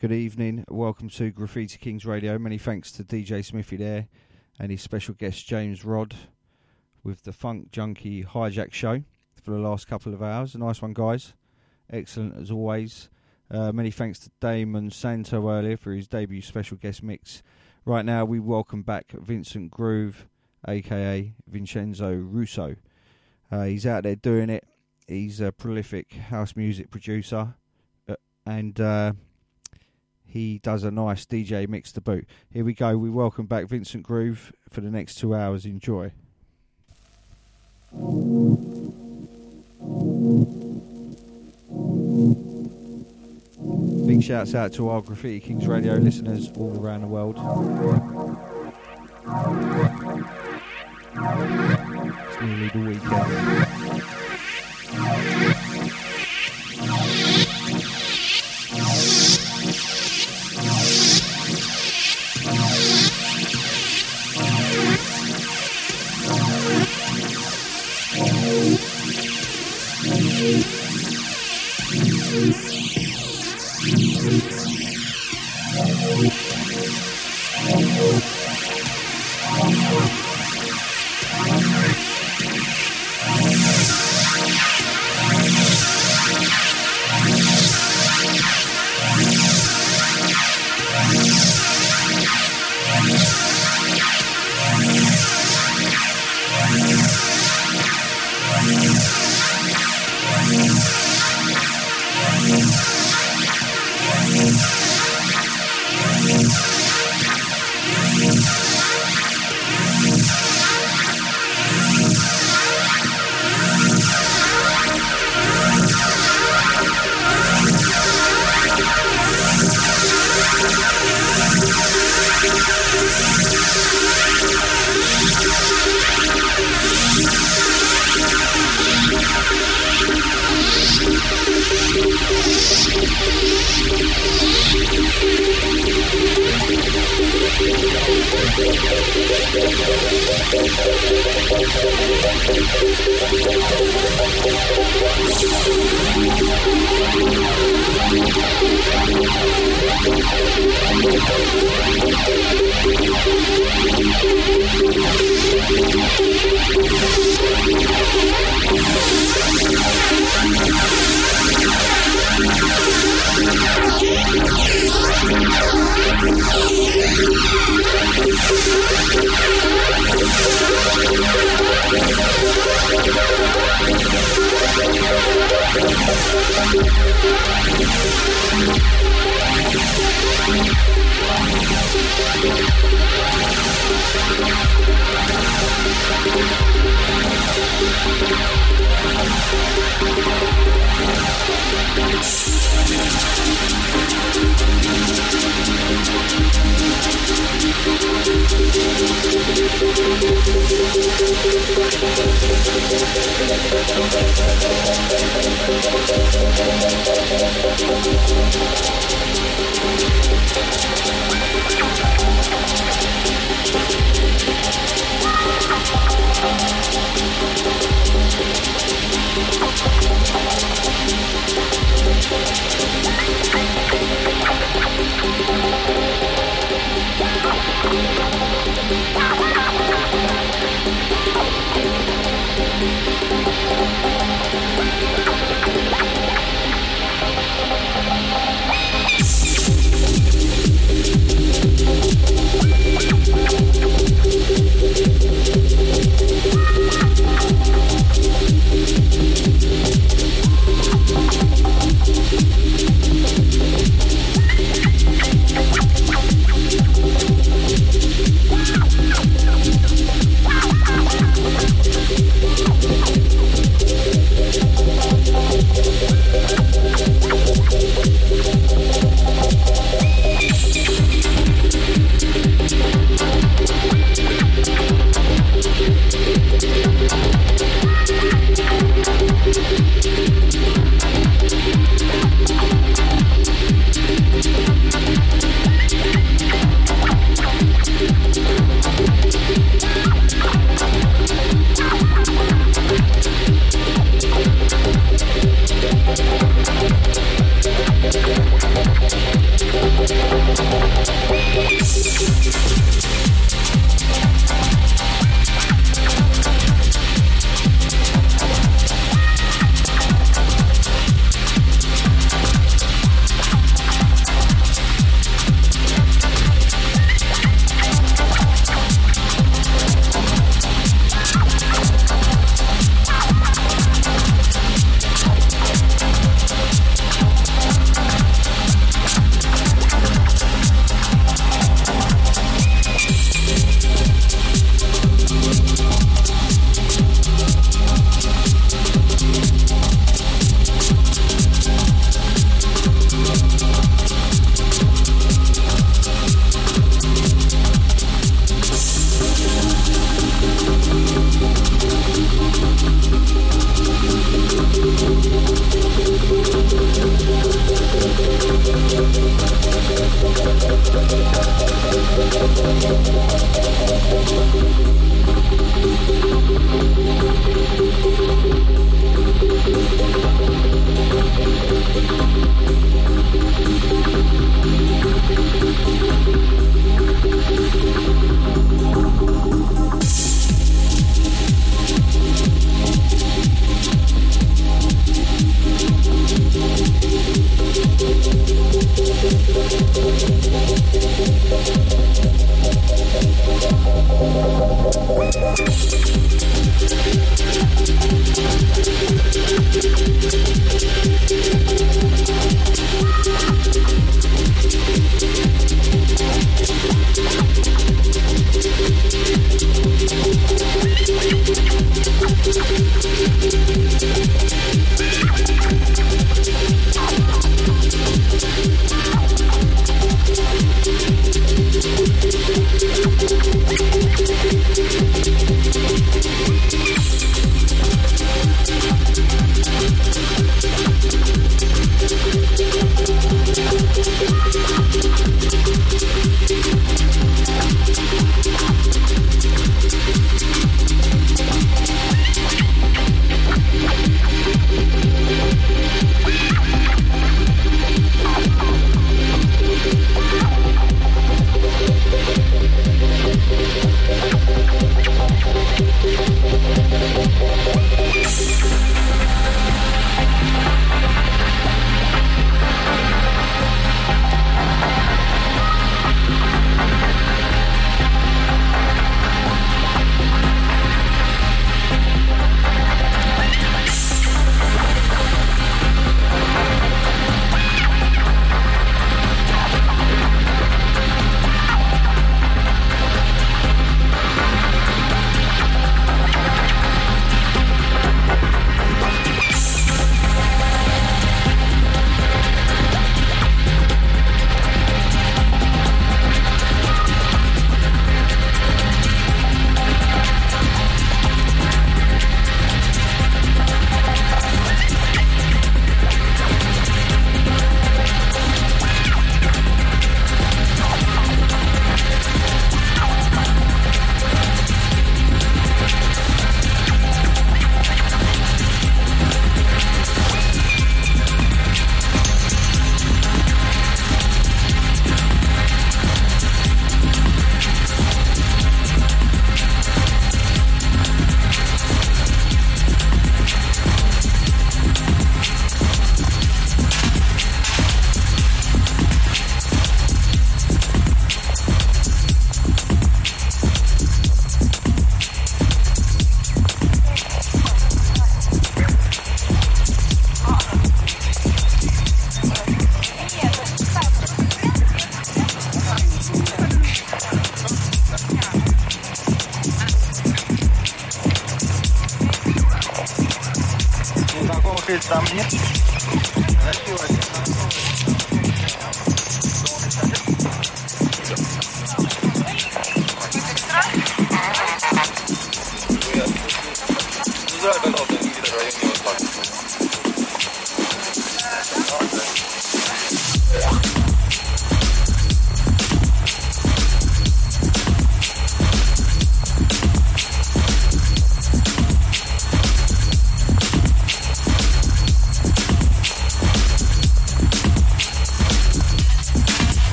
Good evening. Welcome to Graffiti Kings Radio. Many thanks to DJ Smithy there and his special guest James Rod with the Funk Junkie Hijack Show for the last couple of hours. A nice one, guys. Excellent as always. Uh, many thanks to Damon Santo earlier for his debut special guest mix. Right now, we welcome back Vincent Groove, aka Vincenzo Russo. Uh, he's out there doing it. He's a prolific house music producer, uh, and uh, he does a nice DJ mix to boot. Here we go. We welcome back Vincent Groove for the next two hours. Enjoy. Big shouts out to our Graffiti Kings radio listeners all around the world. It's nearly the weekend.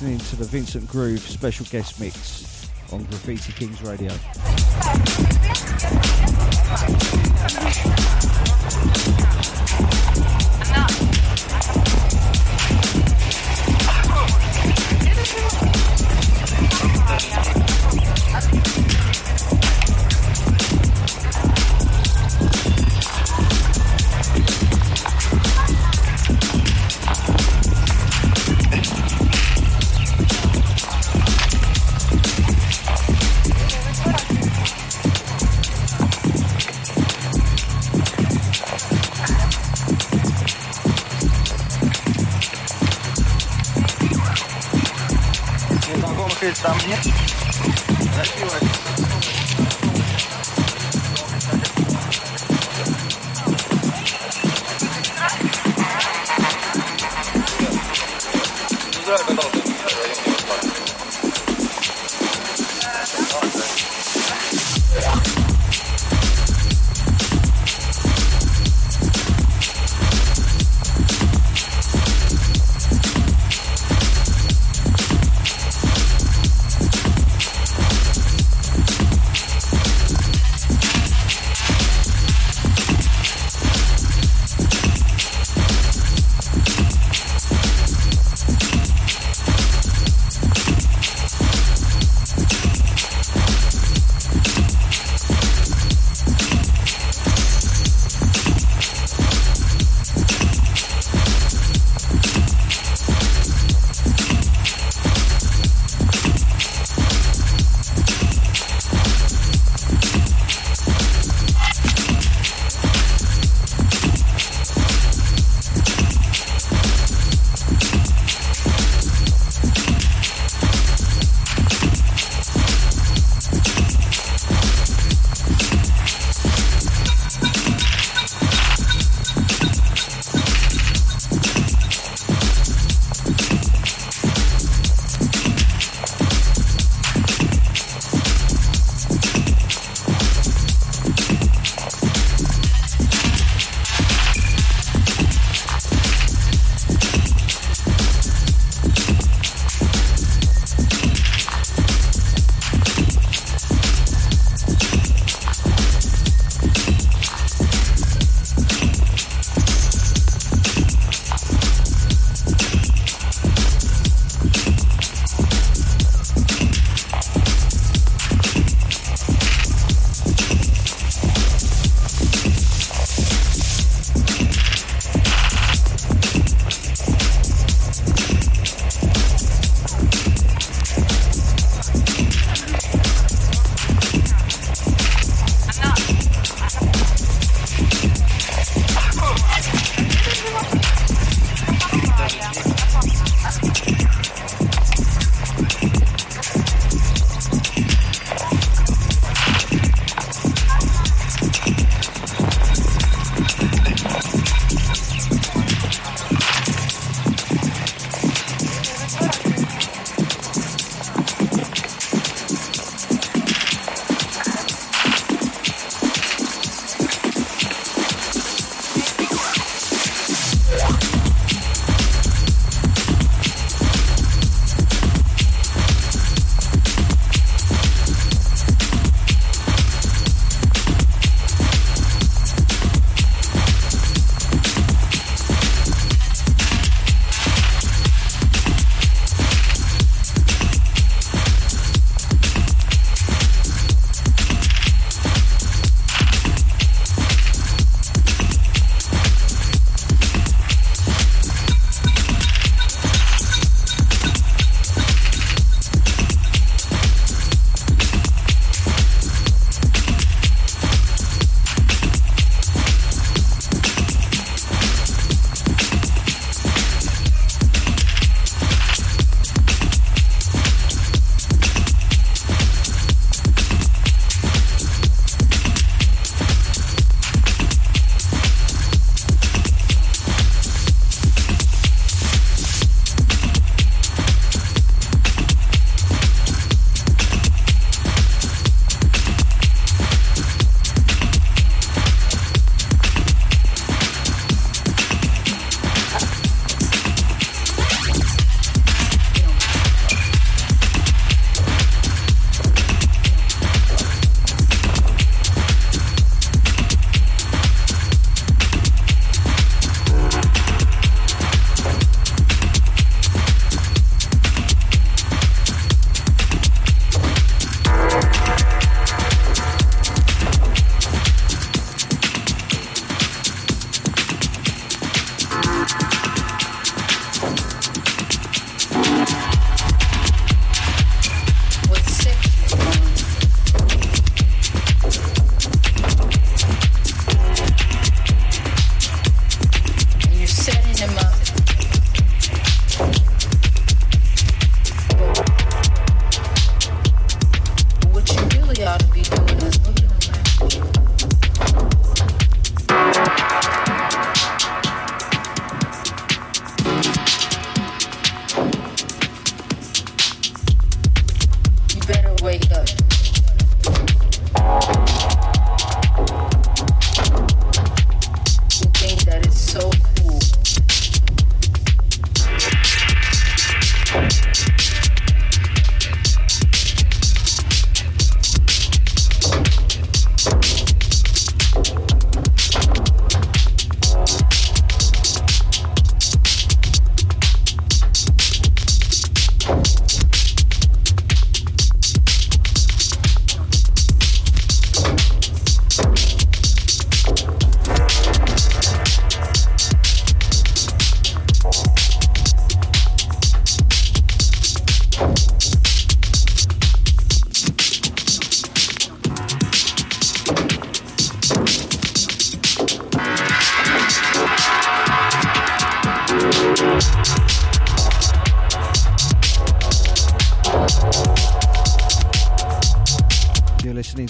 listening to the Vincent Groove special guest mix on Graffiti Kings Radio. Там нет? Зашли вас.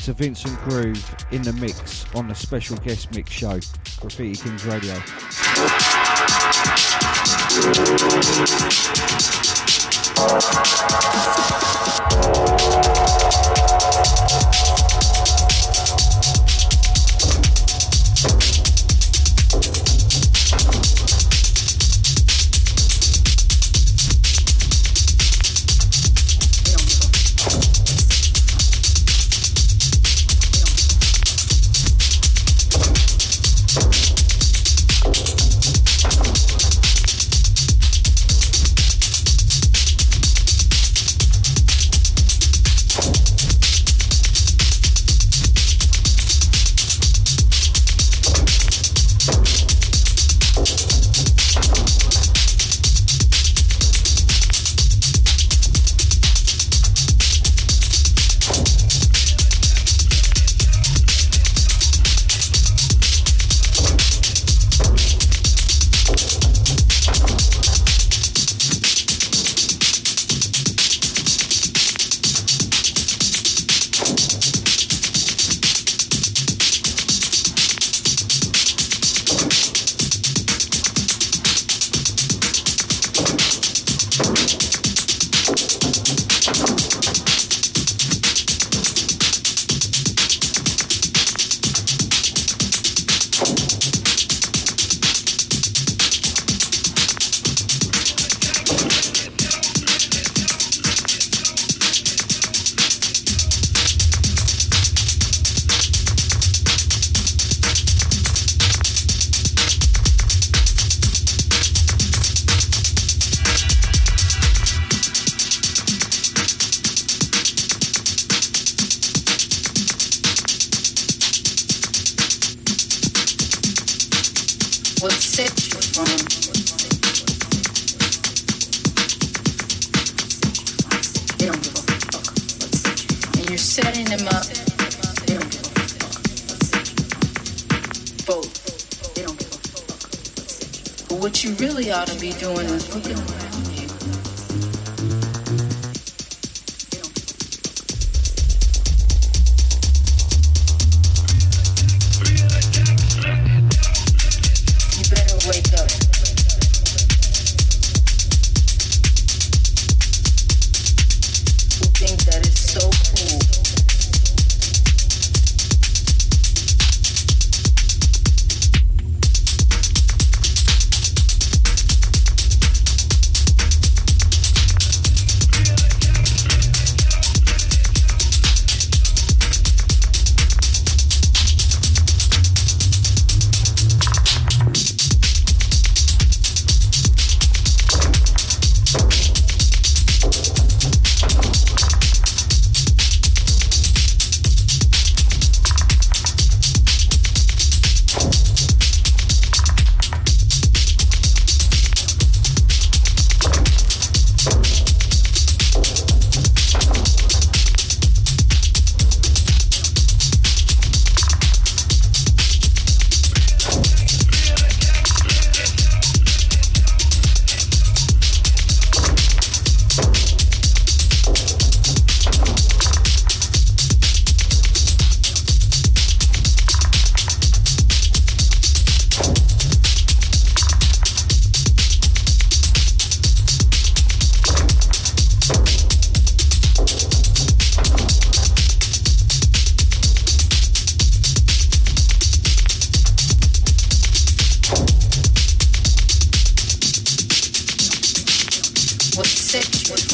Mr. Vincent Groove in the mix on the special guest mix show, Graffiti Kings Radio.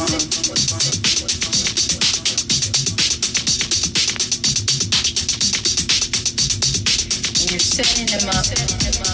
You're setting them up.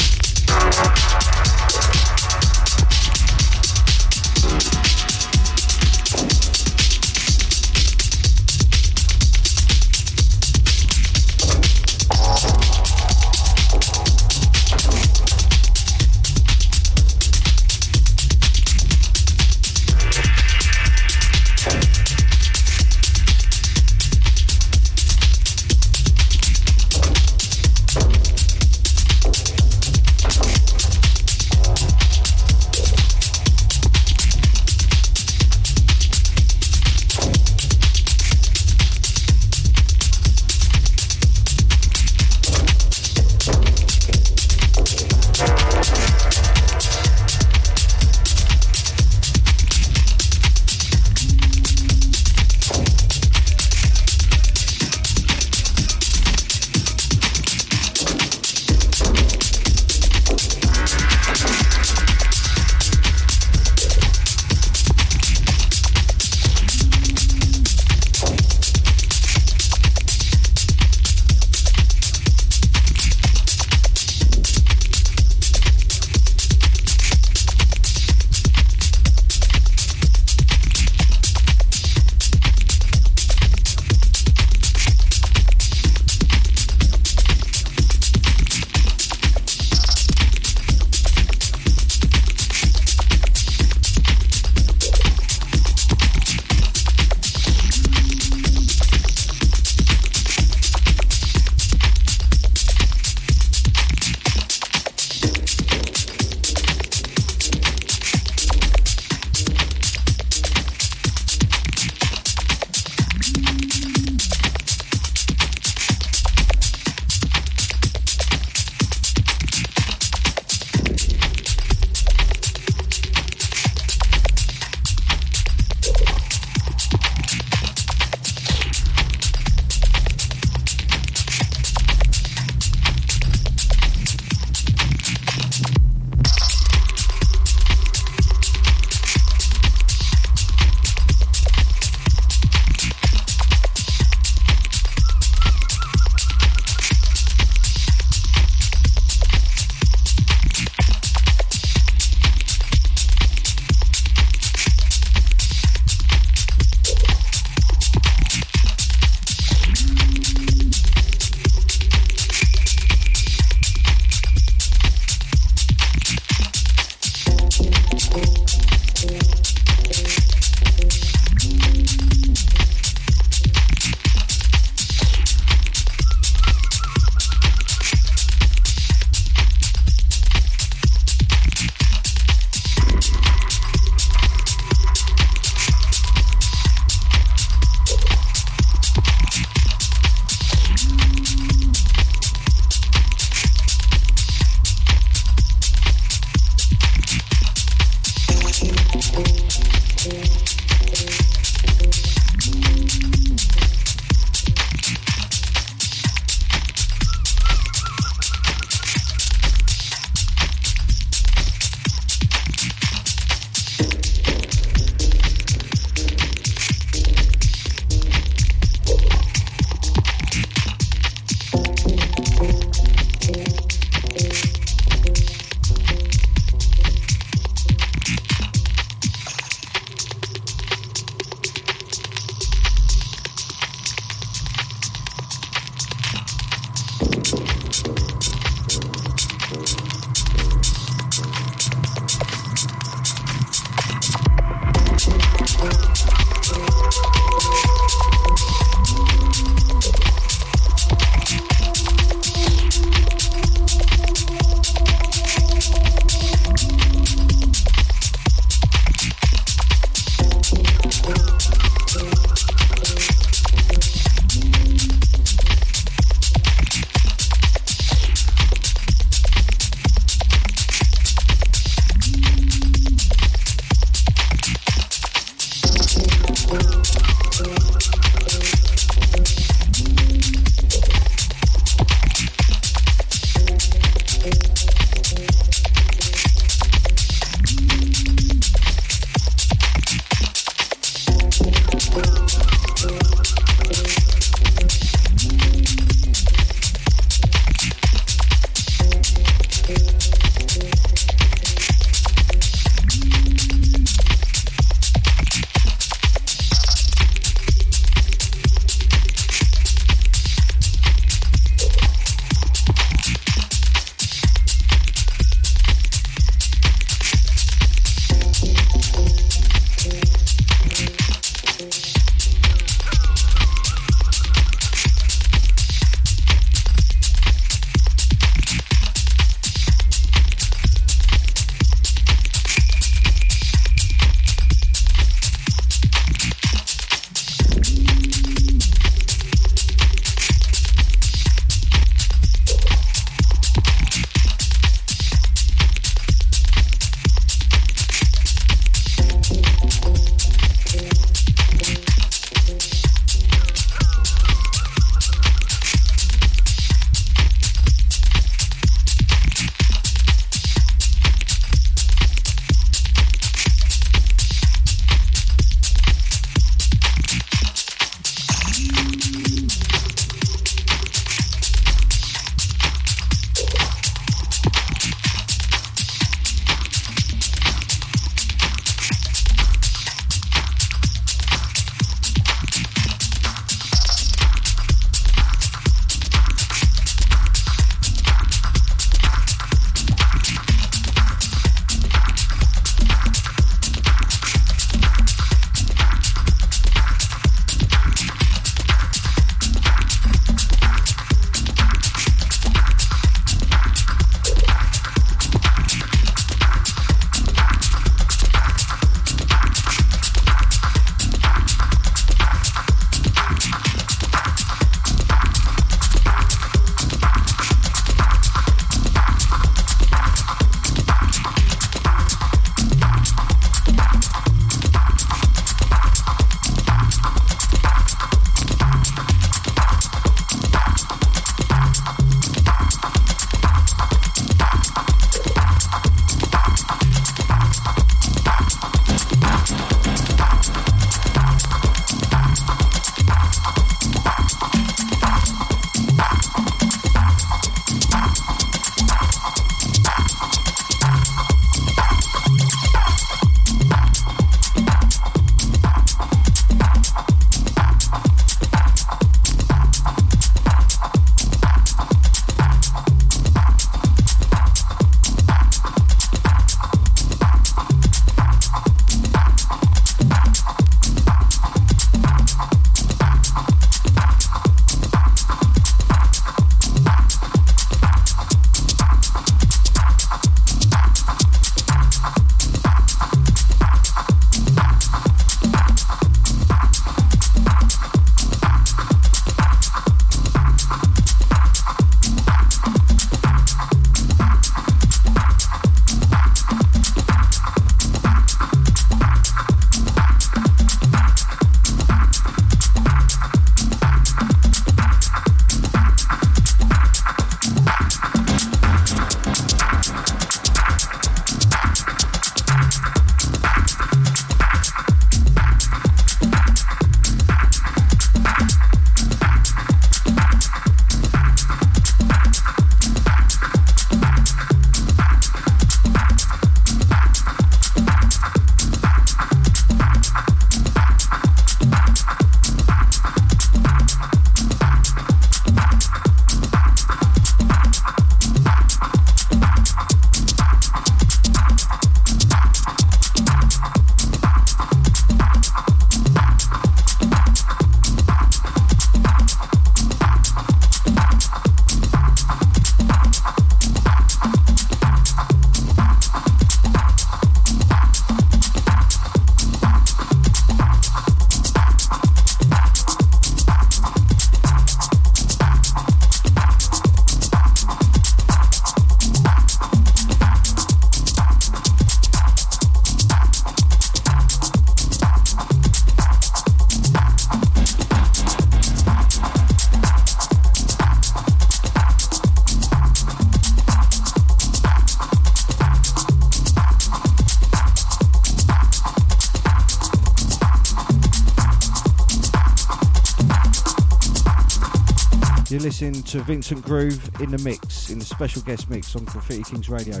Listening to Vincent Groove in the mix, in the special guest mix on Graffiti Kings Radio,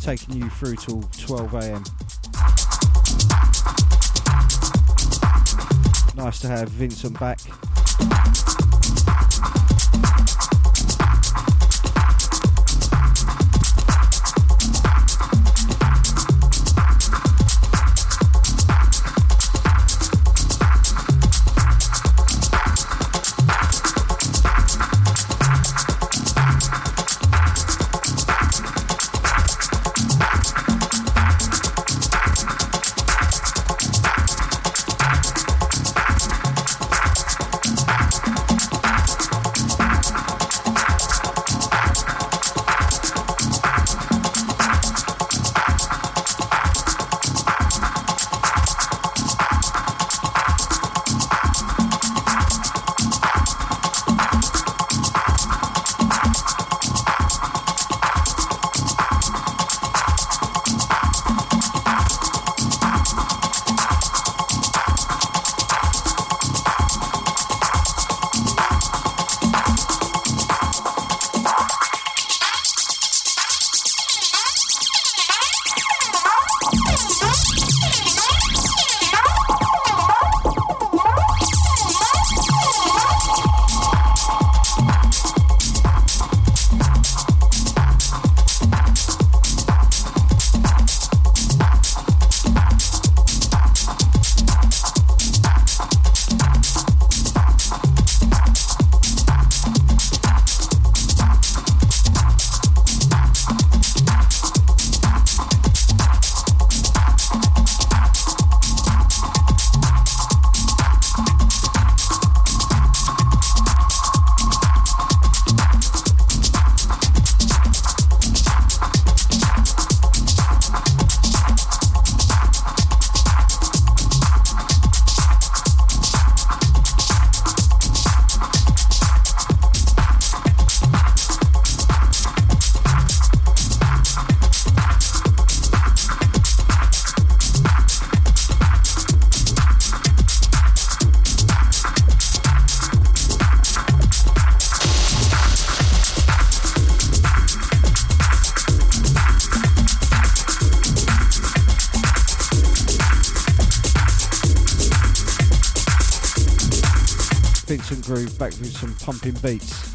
taking you through till 12 a.m. Nice to have Vincent back. With some pumping beats.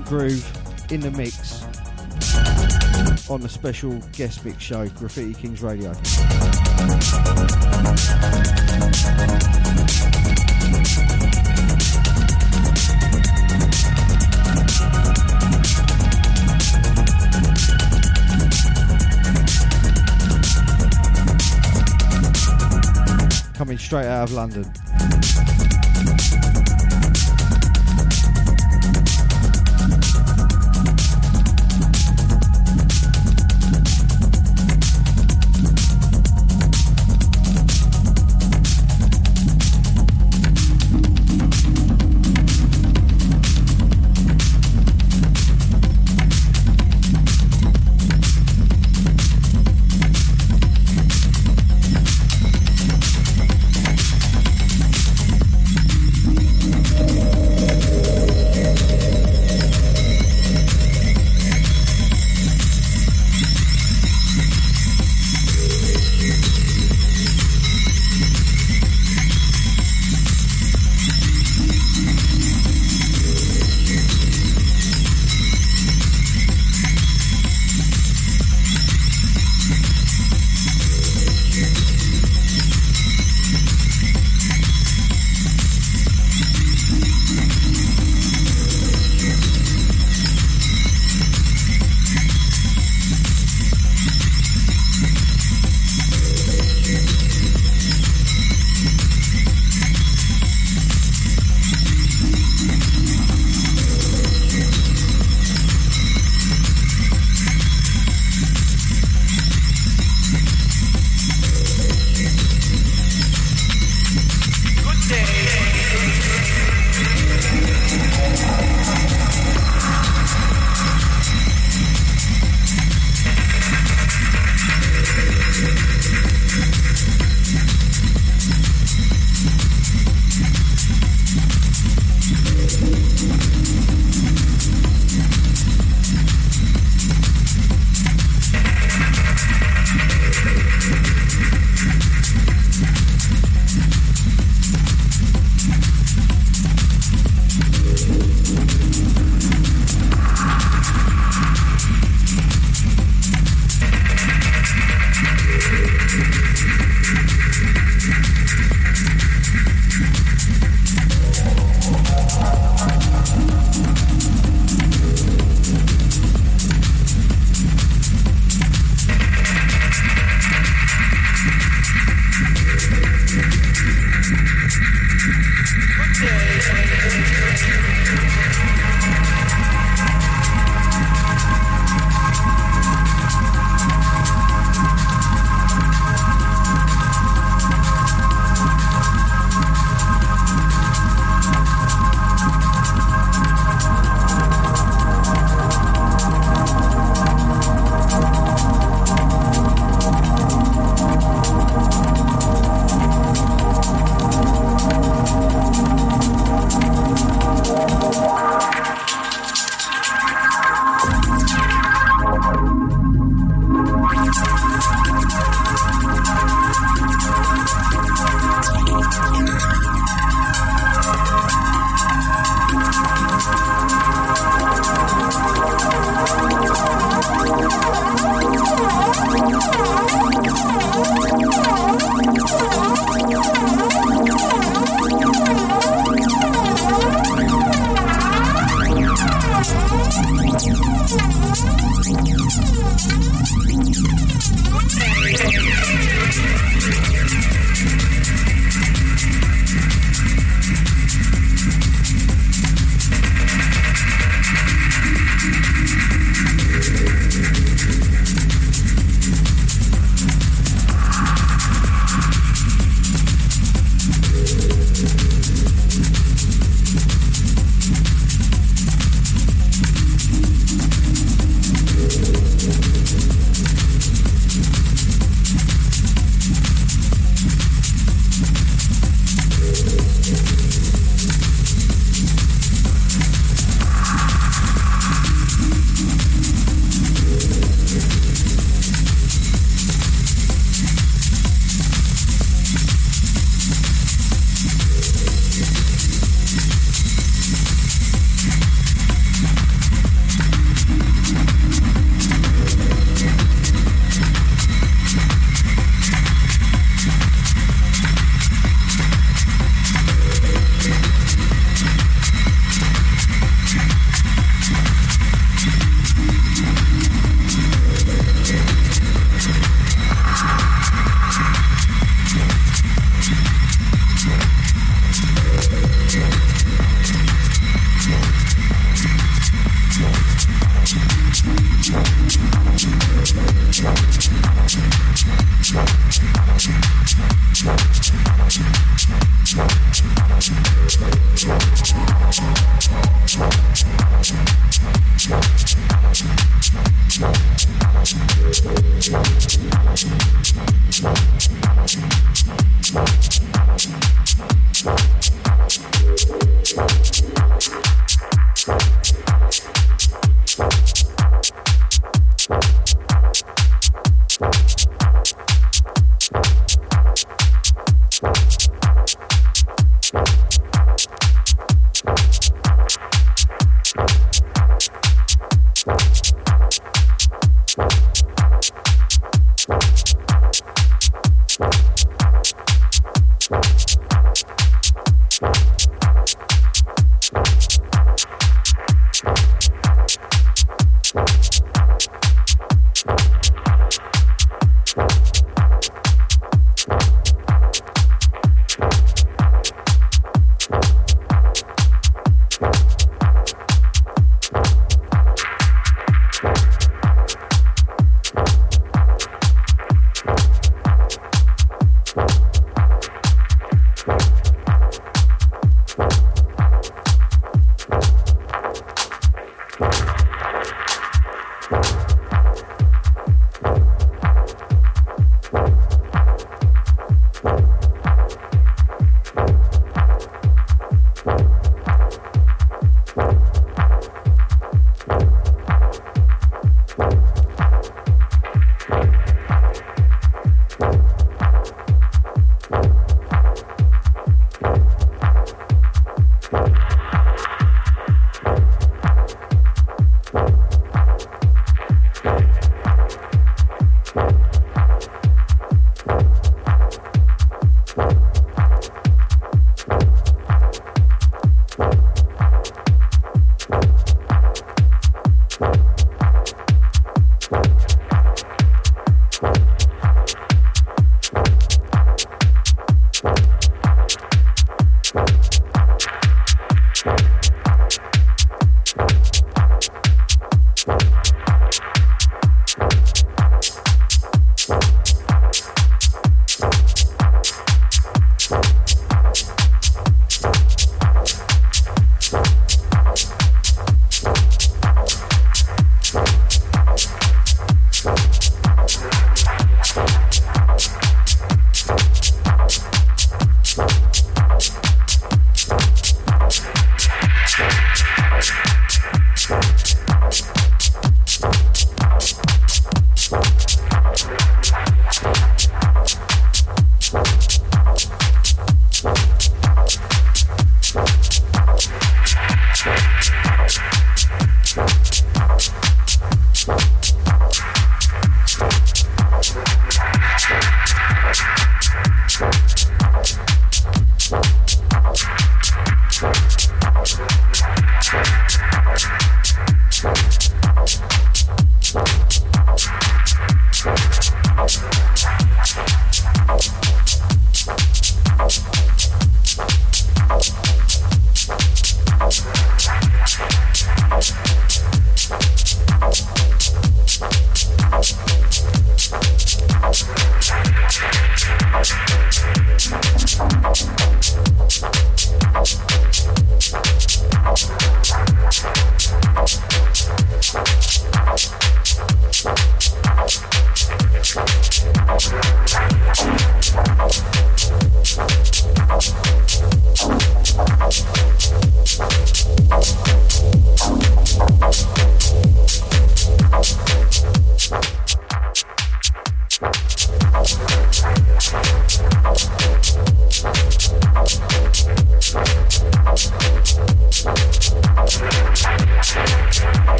Groove in the mix on the special guest mix show, Graffiti Kings Radio. Coming straight out of London.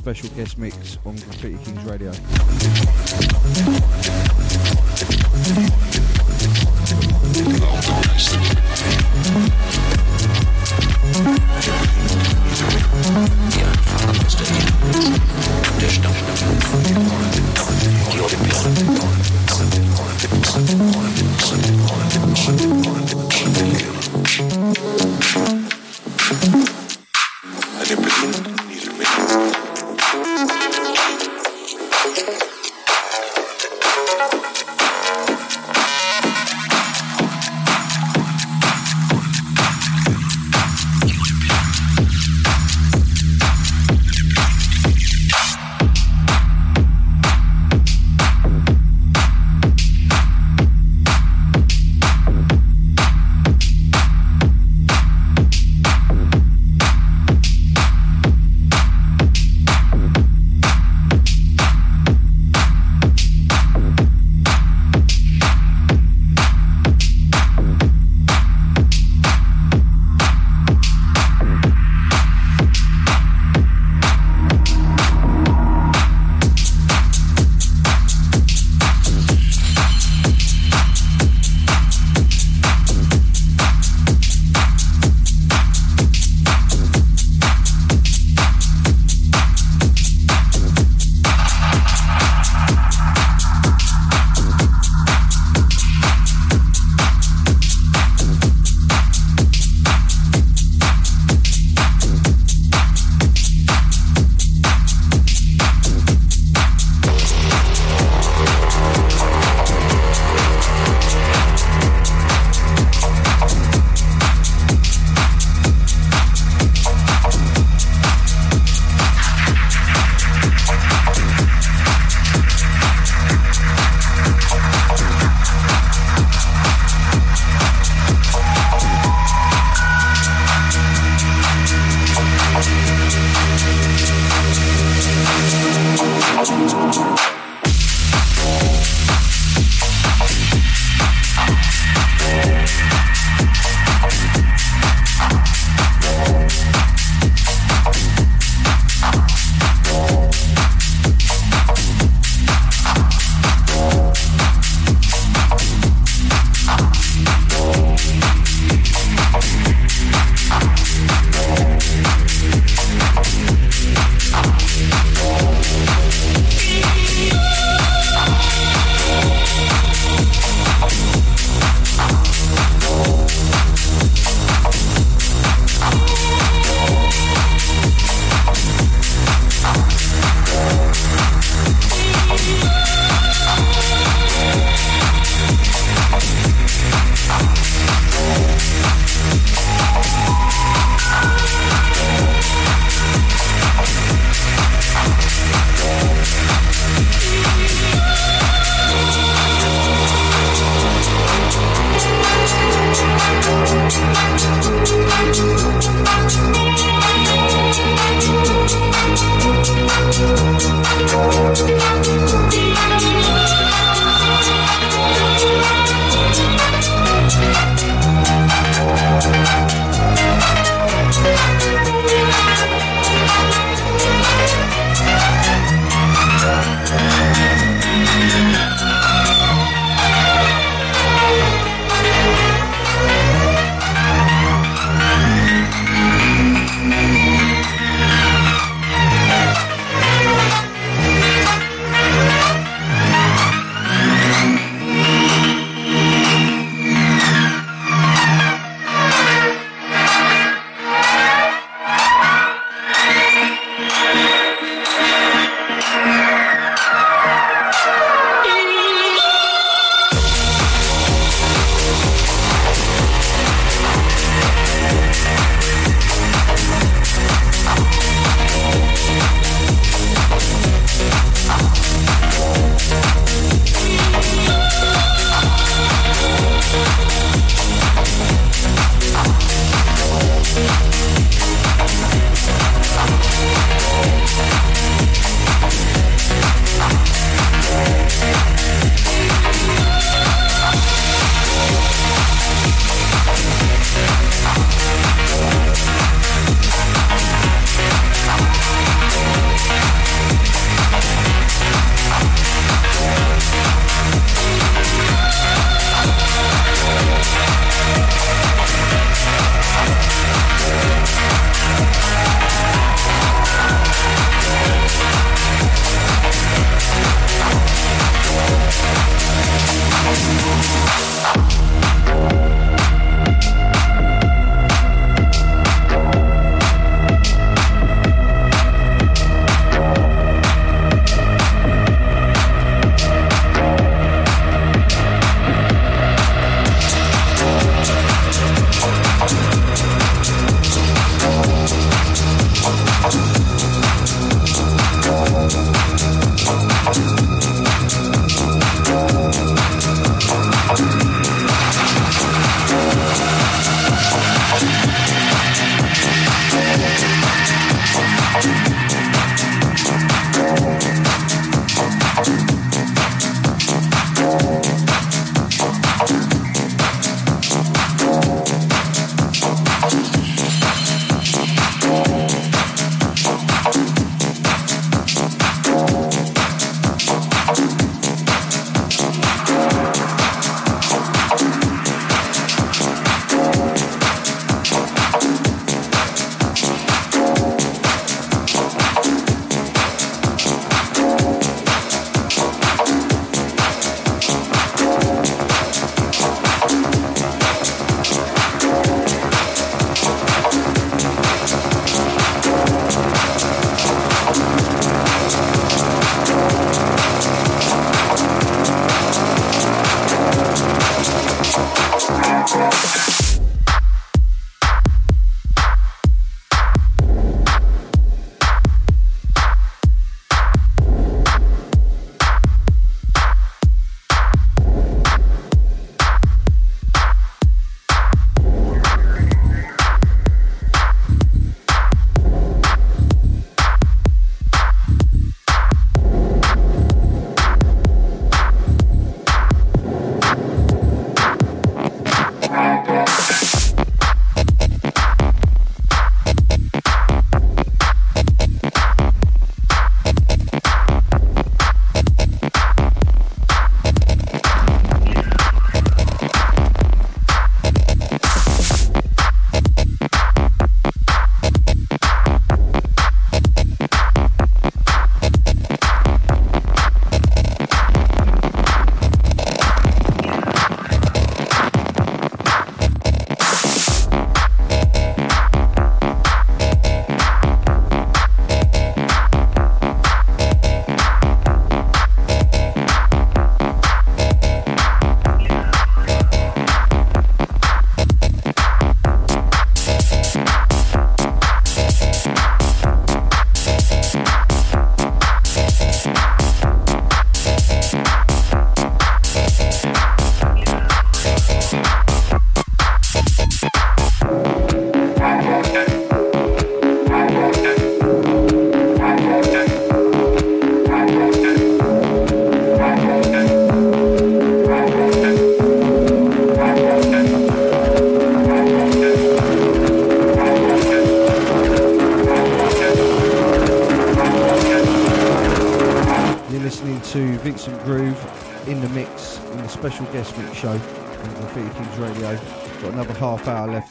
Special guest mix on Graffiti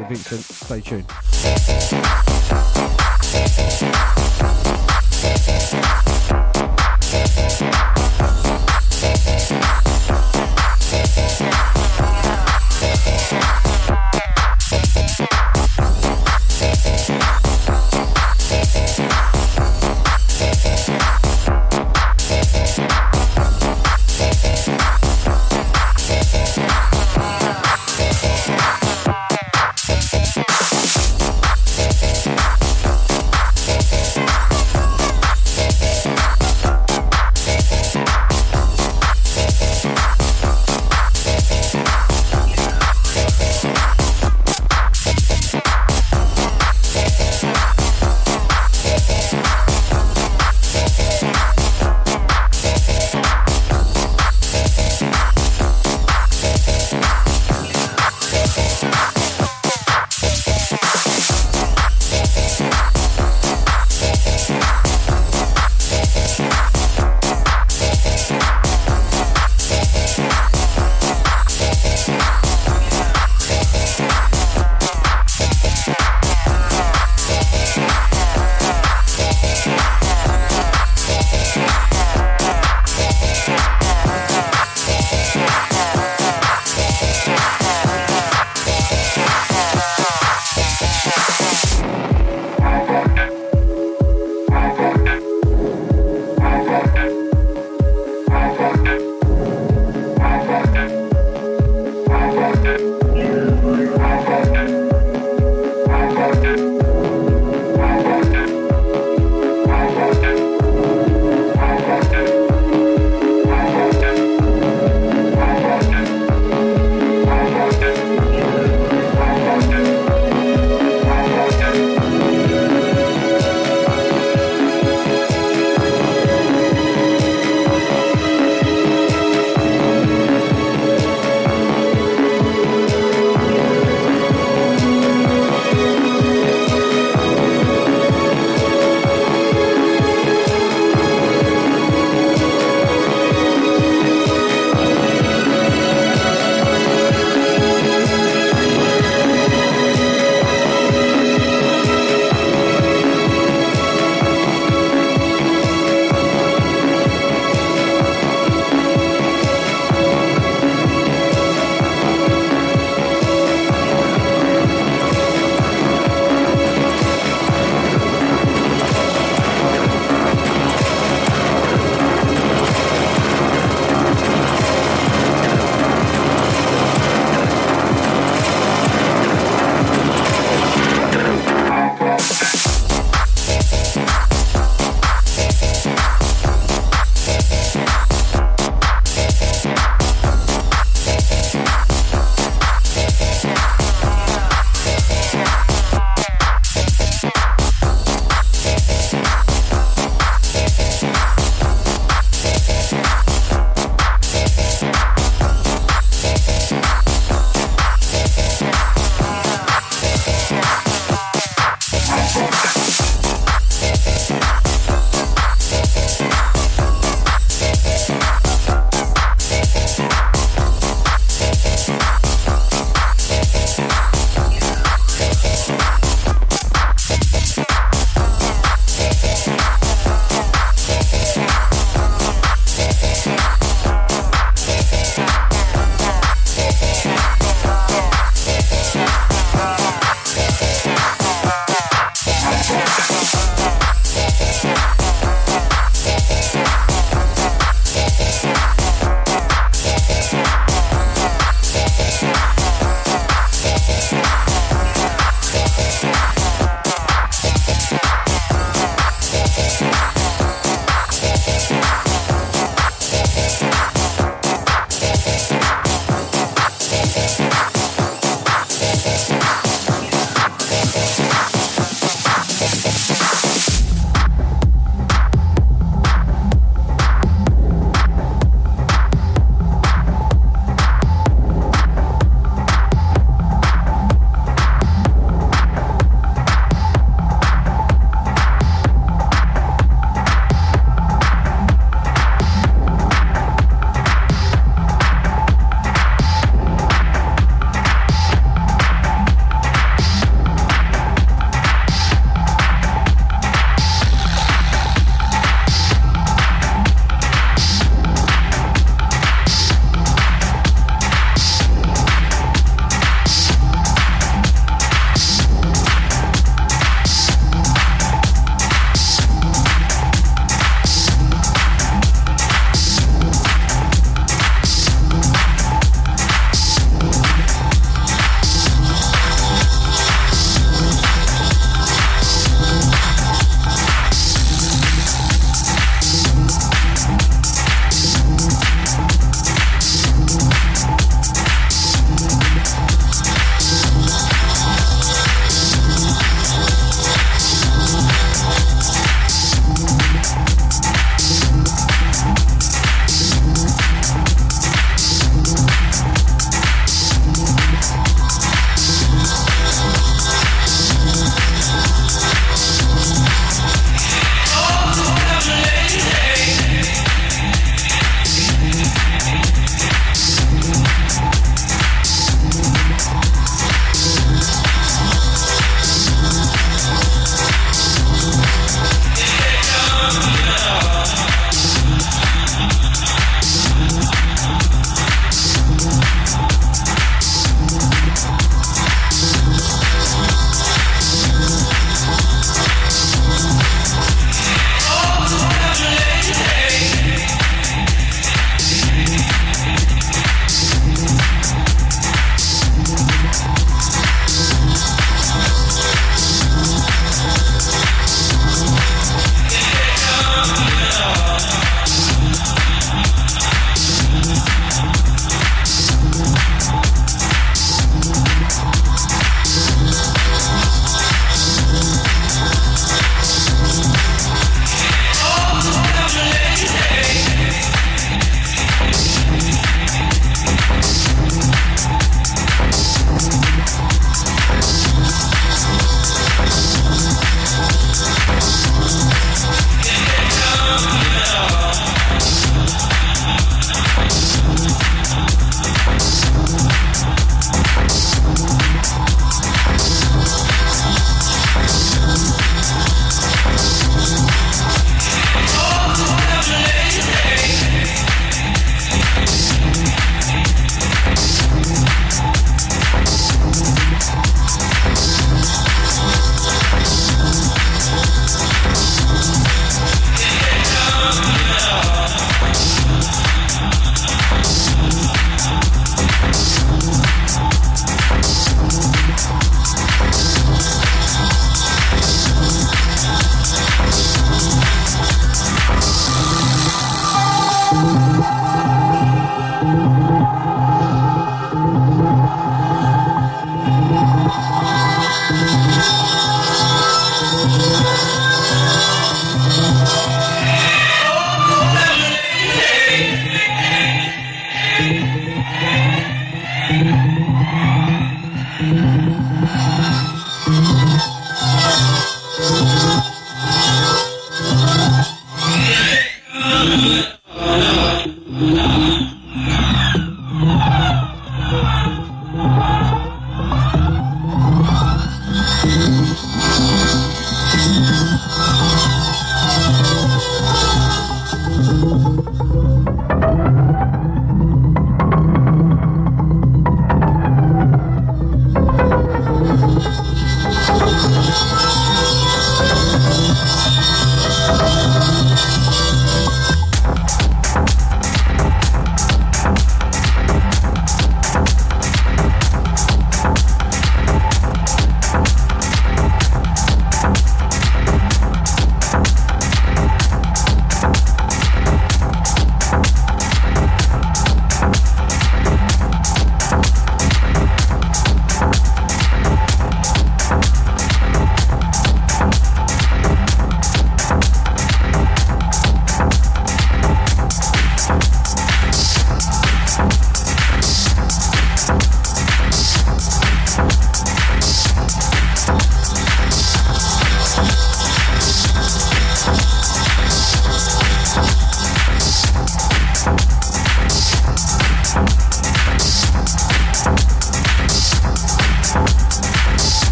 of Vincent. Stay tuned.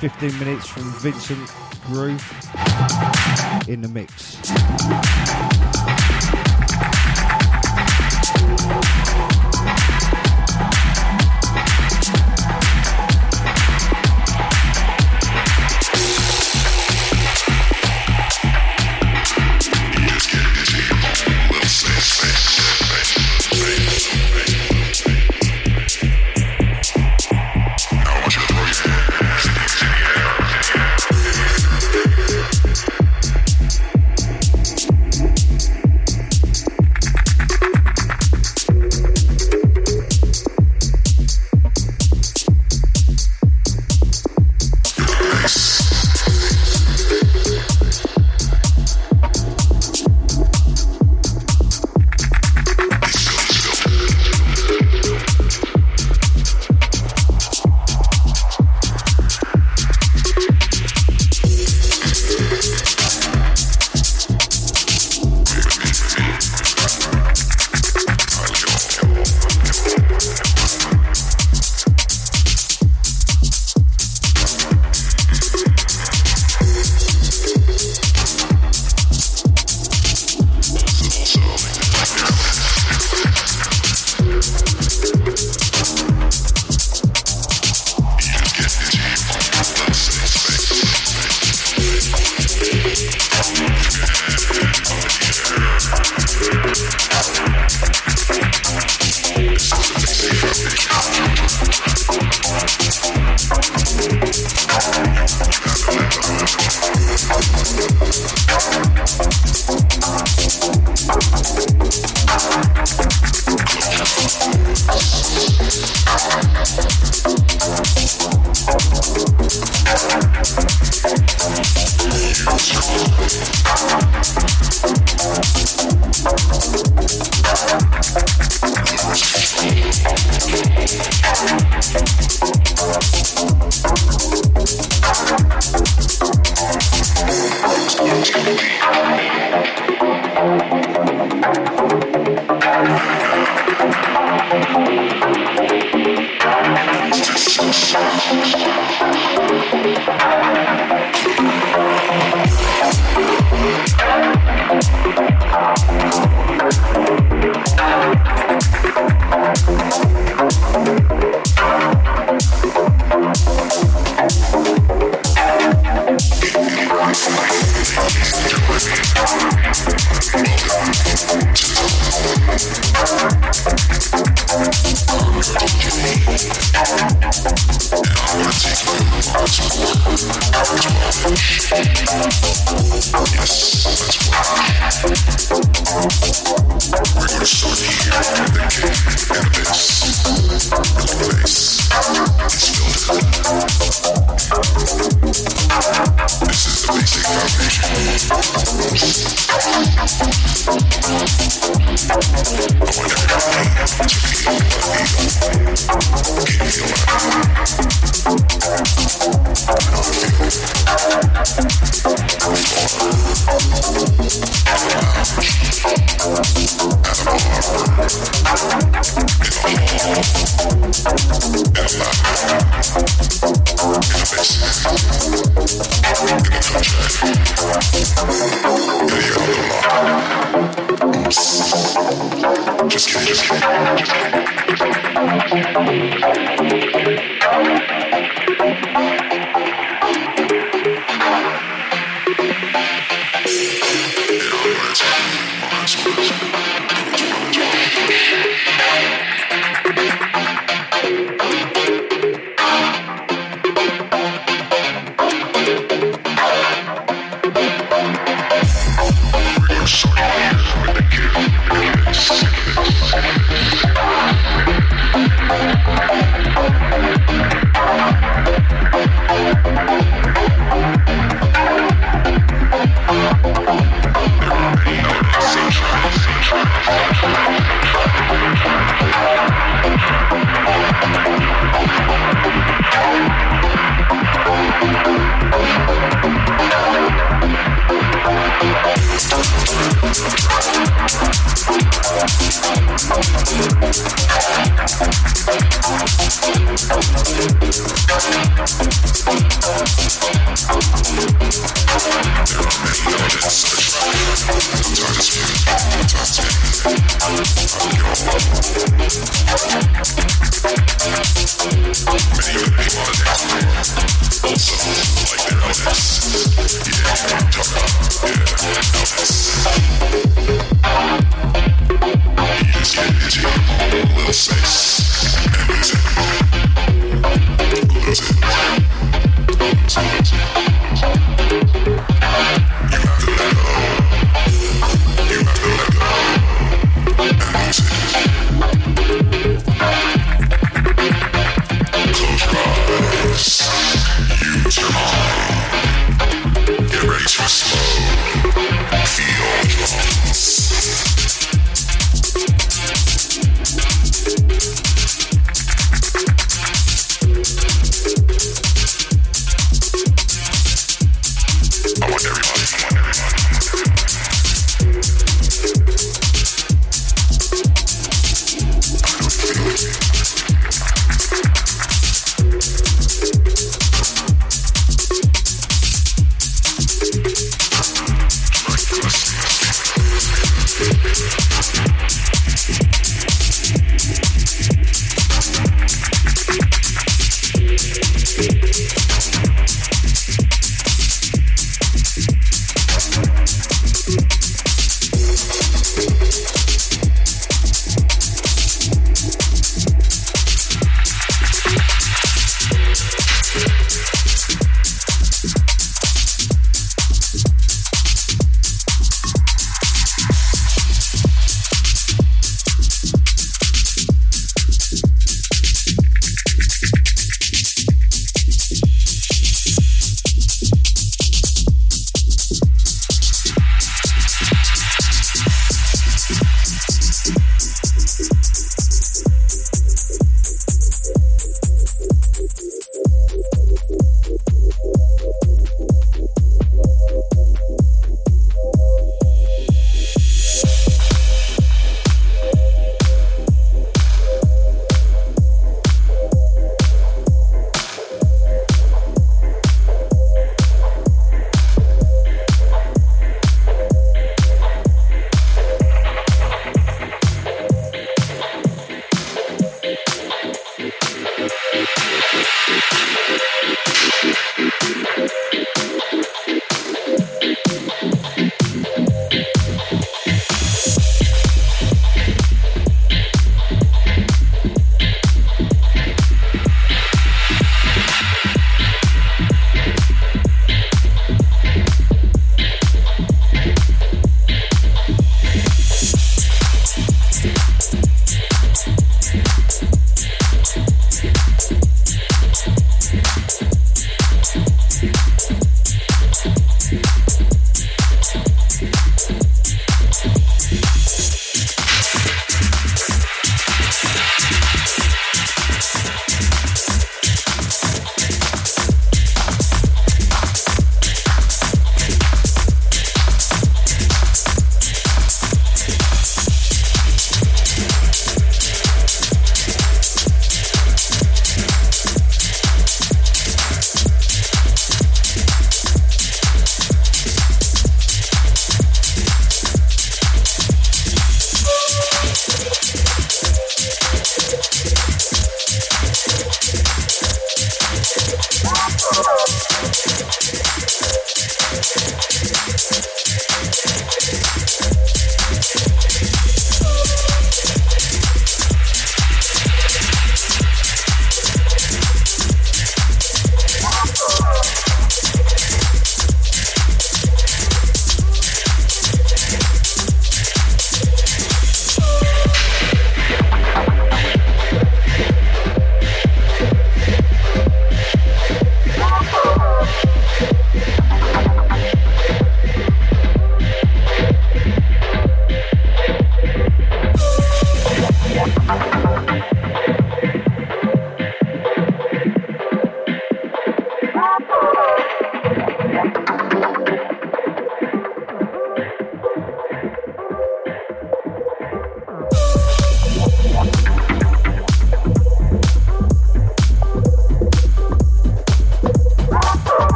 15 minutes from Vincent Groove in the mix.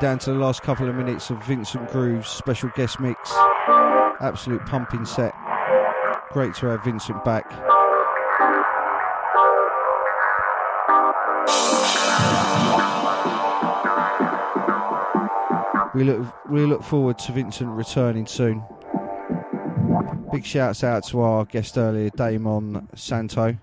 Down to the last couple of minutes of Vincent Groove's special guest mix. Absolute pumping set. Great to have Vincent back. We look we look forward to Vincent returning soon. Big shouts out to our guest earlier, Damon Santo.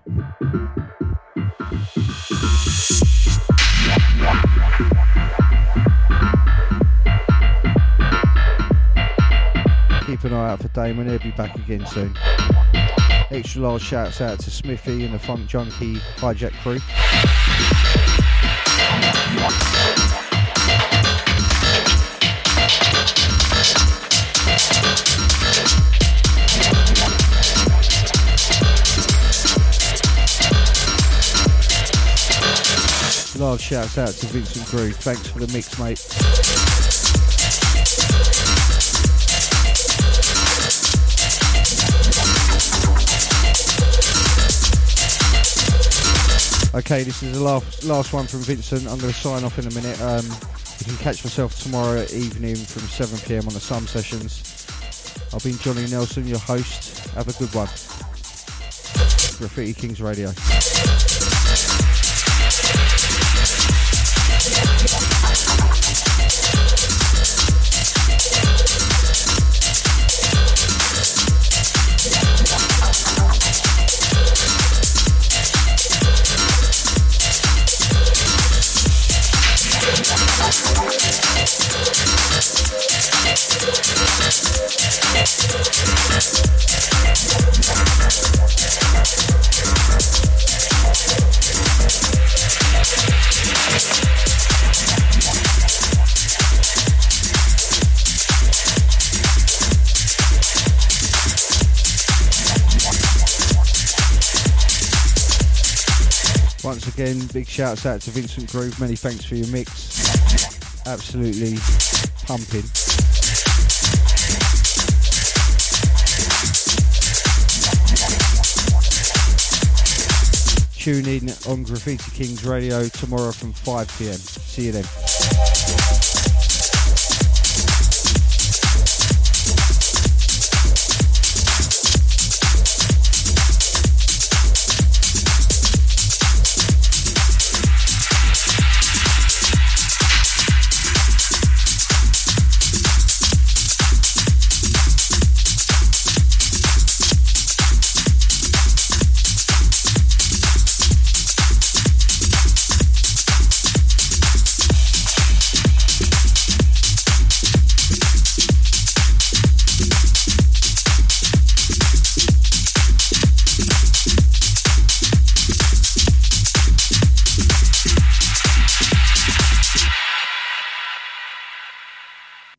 Eye out for Damon, he'll be back again soon. Extra large shouts out to Smithy and the Funk Junkie Hijack crew. Large shouts out to Vincent Groove. Thanks for the mix, mate. Okay, this is the last last one from Vincent. I'm going to sign off in a minute. Um, you can catch myself tomorrow evening from 7 pm on the Sun Sessions. I've been Johnny Nelson, your host. Have a good one. Graffiti Kings Radio. Again, big shouts out to Vincent Groove. Many thanks for your mix. Absolutely pumping. Tune in on Graffiti Kings Radio tomorrow from 5 pm. See you then.